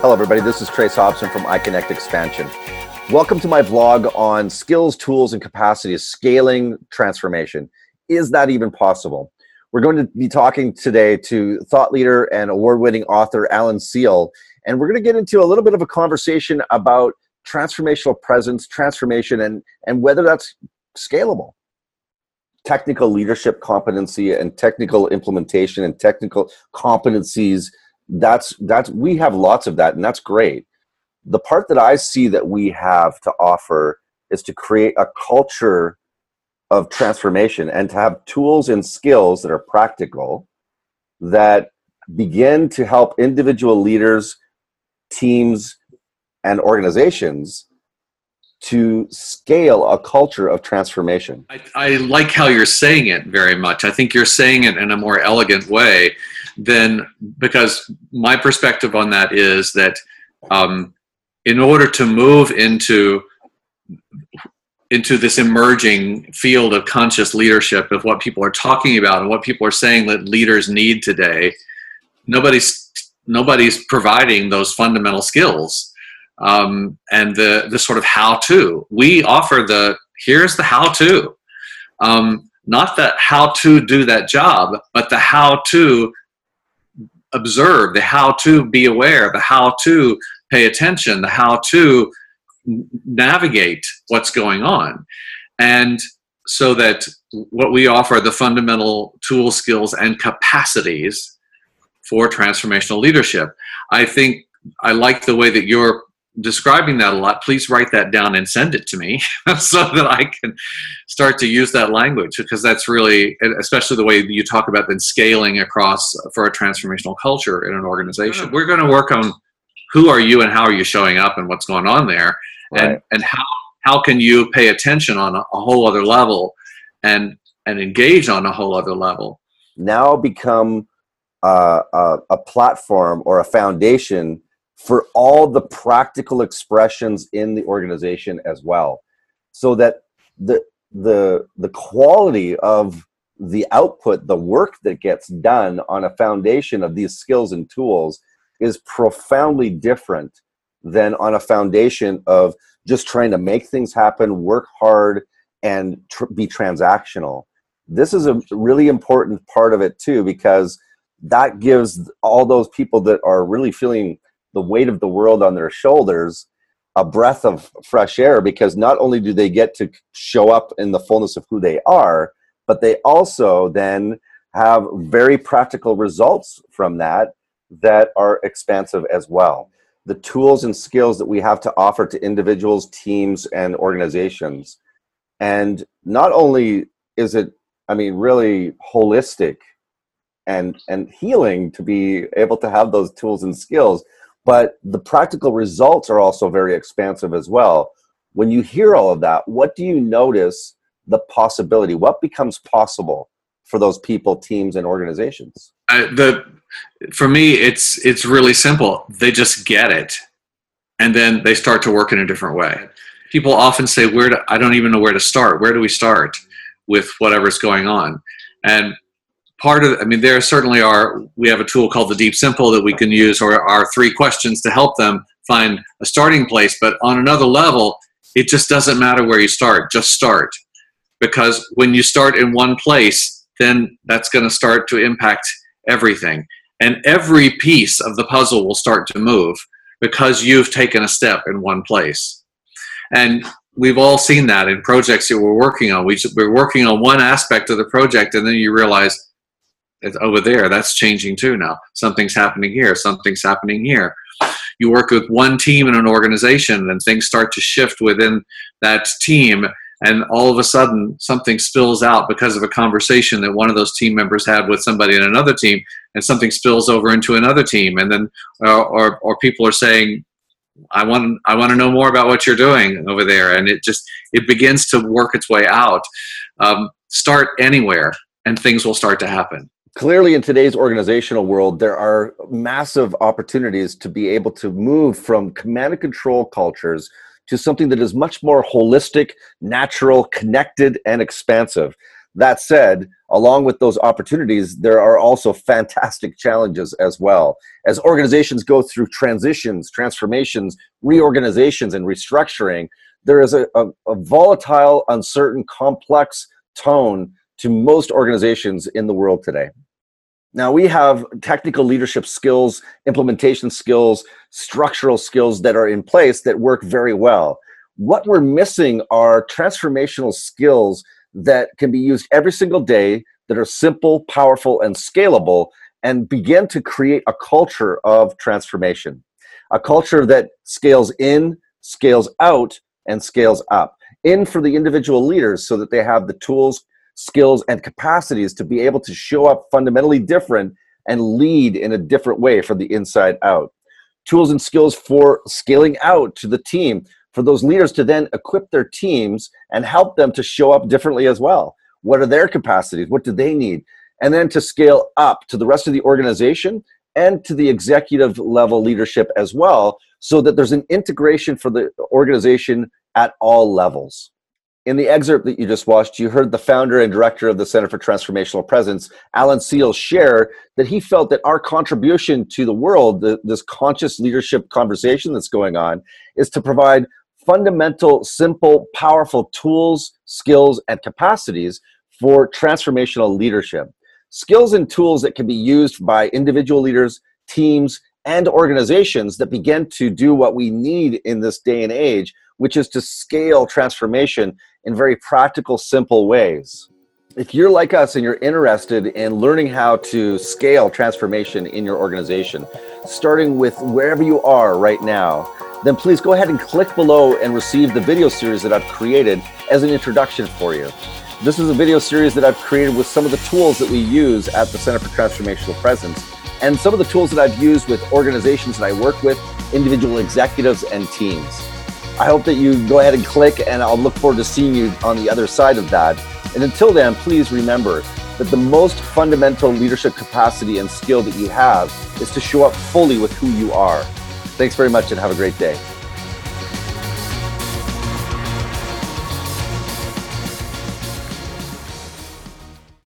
Hello, everybody. This is Trace Hobson from iConnect Expansion. Welcome to my vlog on skills, tools, and capacities, scaling transformation. Is that even possible? We're going to be talking today to thought leader and award winning author Alan Seale, and we're going to get into a little bit of a conversation about transformational presence, transformation, and, and whether that's scalable. Technical leadership competency and technical implementation and technical competencies that's that's we have lots of that and that's great the part that i see that we have to offer is to create a culture of transformation and to have tools and skills that are practical that begin to help individual leaders teams and organizations to scale a culture of transformation. I, I, like how you're saying it very much. I think you're saying it in a more elegant way than because my perspective on that is that um, in order to move into into this emerging field of conscious leadership of what people are talking about and what people are saying that leaders need today, nobody's nobody's providing those fundamental skills um, and the the sort of how to. We offer the here's the how to, um, not that how to do that job, but the how to observe, the how to be aware, the how to pay attention, the how to navigate what's going on, and so that what we offer the fundamental tools, skills, and capacities for transformational leadership. I think I like the way that you're describing that a lot, please write that down and send it to me so that I can start to use that language because that's really, especially the way you talk about then scaling across for a transformational culture in an organization. We're going to work on who are you and how are you showing up and what's going on there, right. and and how how can you pay attention on a, a whole other level, and and engage on a whole other level. Now become uh, a, a platform or a foundation for all the practical expressions in the organization as well. So that the the the quality of the output the work that gets done on a foundation of these skills and tools is profoundly different than on a foundation of just trying to make things happen work hard and tr- be transactional. This is a really important part of it too because that gives all those people that are really feeling the weight of the world on their shoulders a breath of fresh air because not only do they get to show up in the fullness of who they are, but they also then have very practical results from that that are expansive as well. The tools and skills that we have to offer to individuals, teams, and organizations. And not only is it, I mean, really holistic and, and healing to be able to have those tools and skills, but the practical results are also very expansive as well. When you hear all of that, what do you notice the possibility? What becomes possible for those people, teams, and organizations? Uh, the for me, it's it's really simple. They just get it, and then they start to work in a different way. People often say, "Where do, I don't even know where to start. Where do we start with whatever's going on?" And part of i mean there certainly are we have a tool called the deep simple that we can use or our three questions to help them find a starting place. But on another level it just doesn't matter where you start just start. Because when you start in one place then that's going to start to impact everything. And every piece of the puzzle will start to move because you've taken a step in one place. And we've all seen that in projects that we're working on. We, we're working on one aspect of the project and then you realize it's over there. That's changing too now. Something's happening here. Something's happening here. You work with one team in an organization and things start to shift within that team and all of a sudden something spills out because of a conversation that one of those team members had with somebody in another team and something spills over into another team and then uh, or, or people are saying i want i want to know more about what you're doing over there and it just it begins to work its way out. Um, start anywhere and things will start to happen clearly in today's organizational world there are massive opportunities to be able to move from command and control cultures to something that is much more holistic natural connected and expansive That said, along with those opportunities, there are also fantastic challenges as well. As organizations go through transitions, transformations, reorganizations, and restructuring, there is a, a, a volatile, uncertain, complex tone to most organizations in the world today. Now, we have technical leadership skills, implementation skills, structural skills that are in place that work very well. What we're missing are transformational skills that can be used every single day that are simple, powerful, and scalable and begin to create a culture of transformation. A culture that scales in, scales out, and scales up. In for the individual leaders so that they have the tools, skills, and capacities to be able to show up fundamentally different and lead in a different way from the inside out. Tools and skills for scaling out to the team, for those leaders to then equip their teams and help them to show up differently as well. What are their capacities? What do they need? And then to scale up to the rest of the organization and to the executive level leadership as well, so that there's an integration for the organization at all levels. In the excerpt that you just watched, you heard the founder and director of the Center for Transformational Presence, Alan Seales, share that he felt that our contribution to the world, the, this conscious leadership conversation that's going on, is to provide fundamental, simple, powerful tools, skills, and capacities for transformational leadership. Skills and tools that can be used by individual leaders, teams, and organizations that begin to do what we need in this day and age, which is to scale transformation in very practical, simple ways. If you're like us and you're interested in learning how to scale transformation in your organization, starting with wherever you are right now, then please go ahead and click below and receive the video series that I've created as an introduction for you. This is a video series that I've created with some of the tools that we use at the Center for Transformational Presence and some of the tools that I've used with organizations that I work with, individual executives, and teams. I hope that you go ahead and click, and I'll look forward to seeing you on the other side of that. And until then, please remember that the most fundamental leadership capacity and skill that you have is to show up fully with who you are. Thanks very much and have a great day.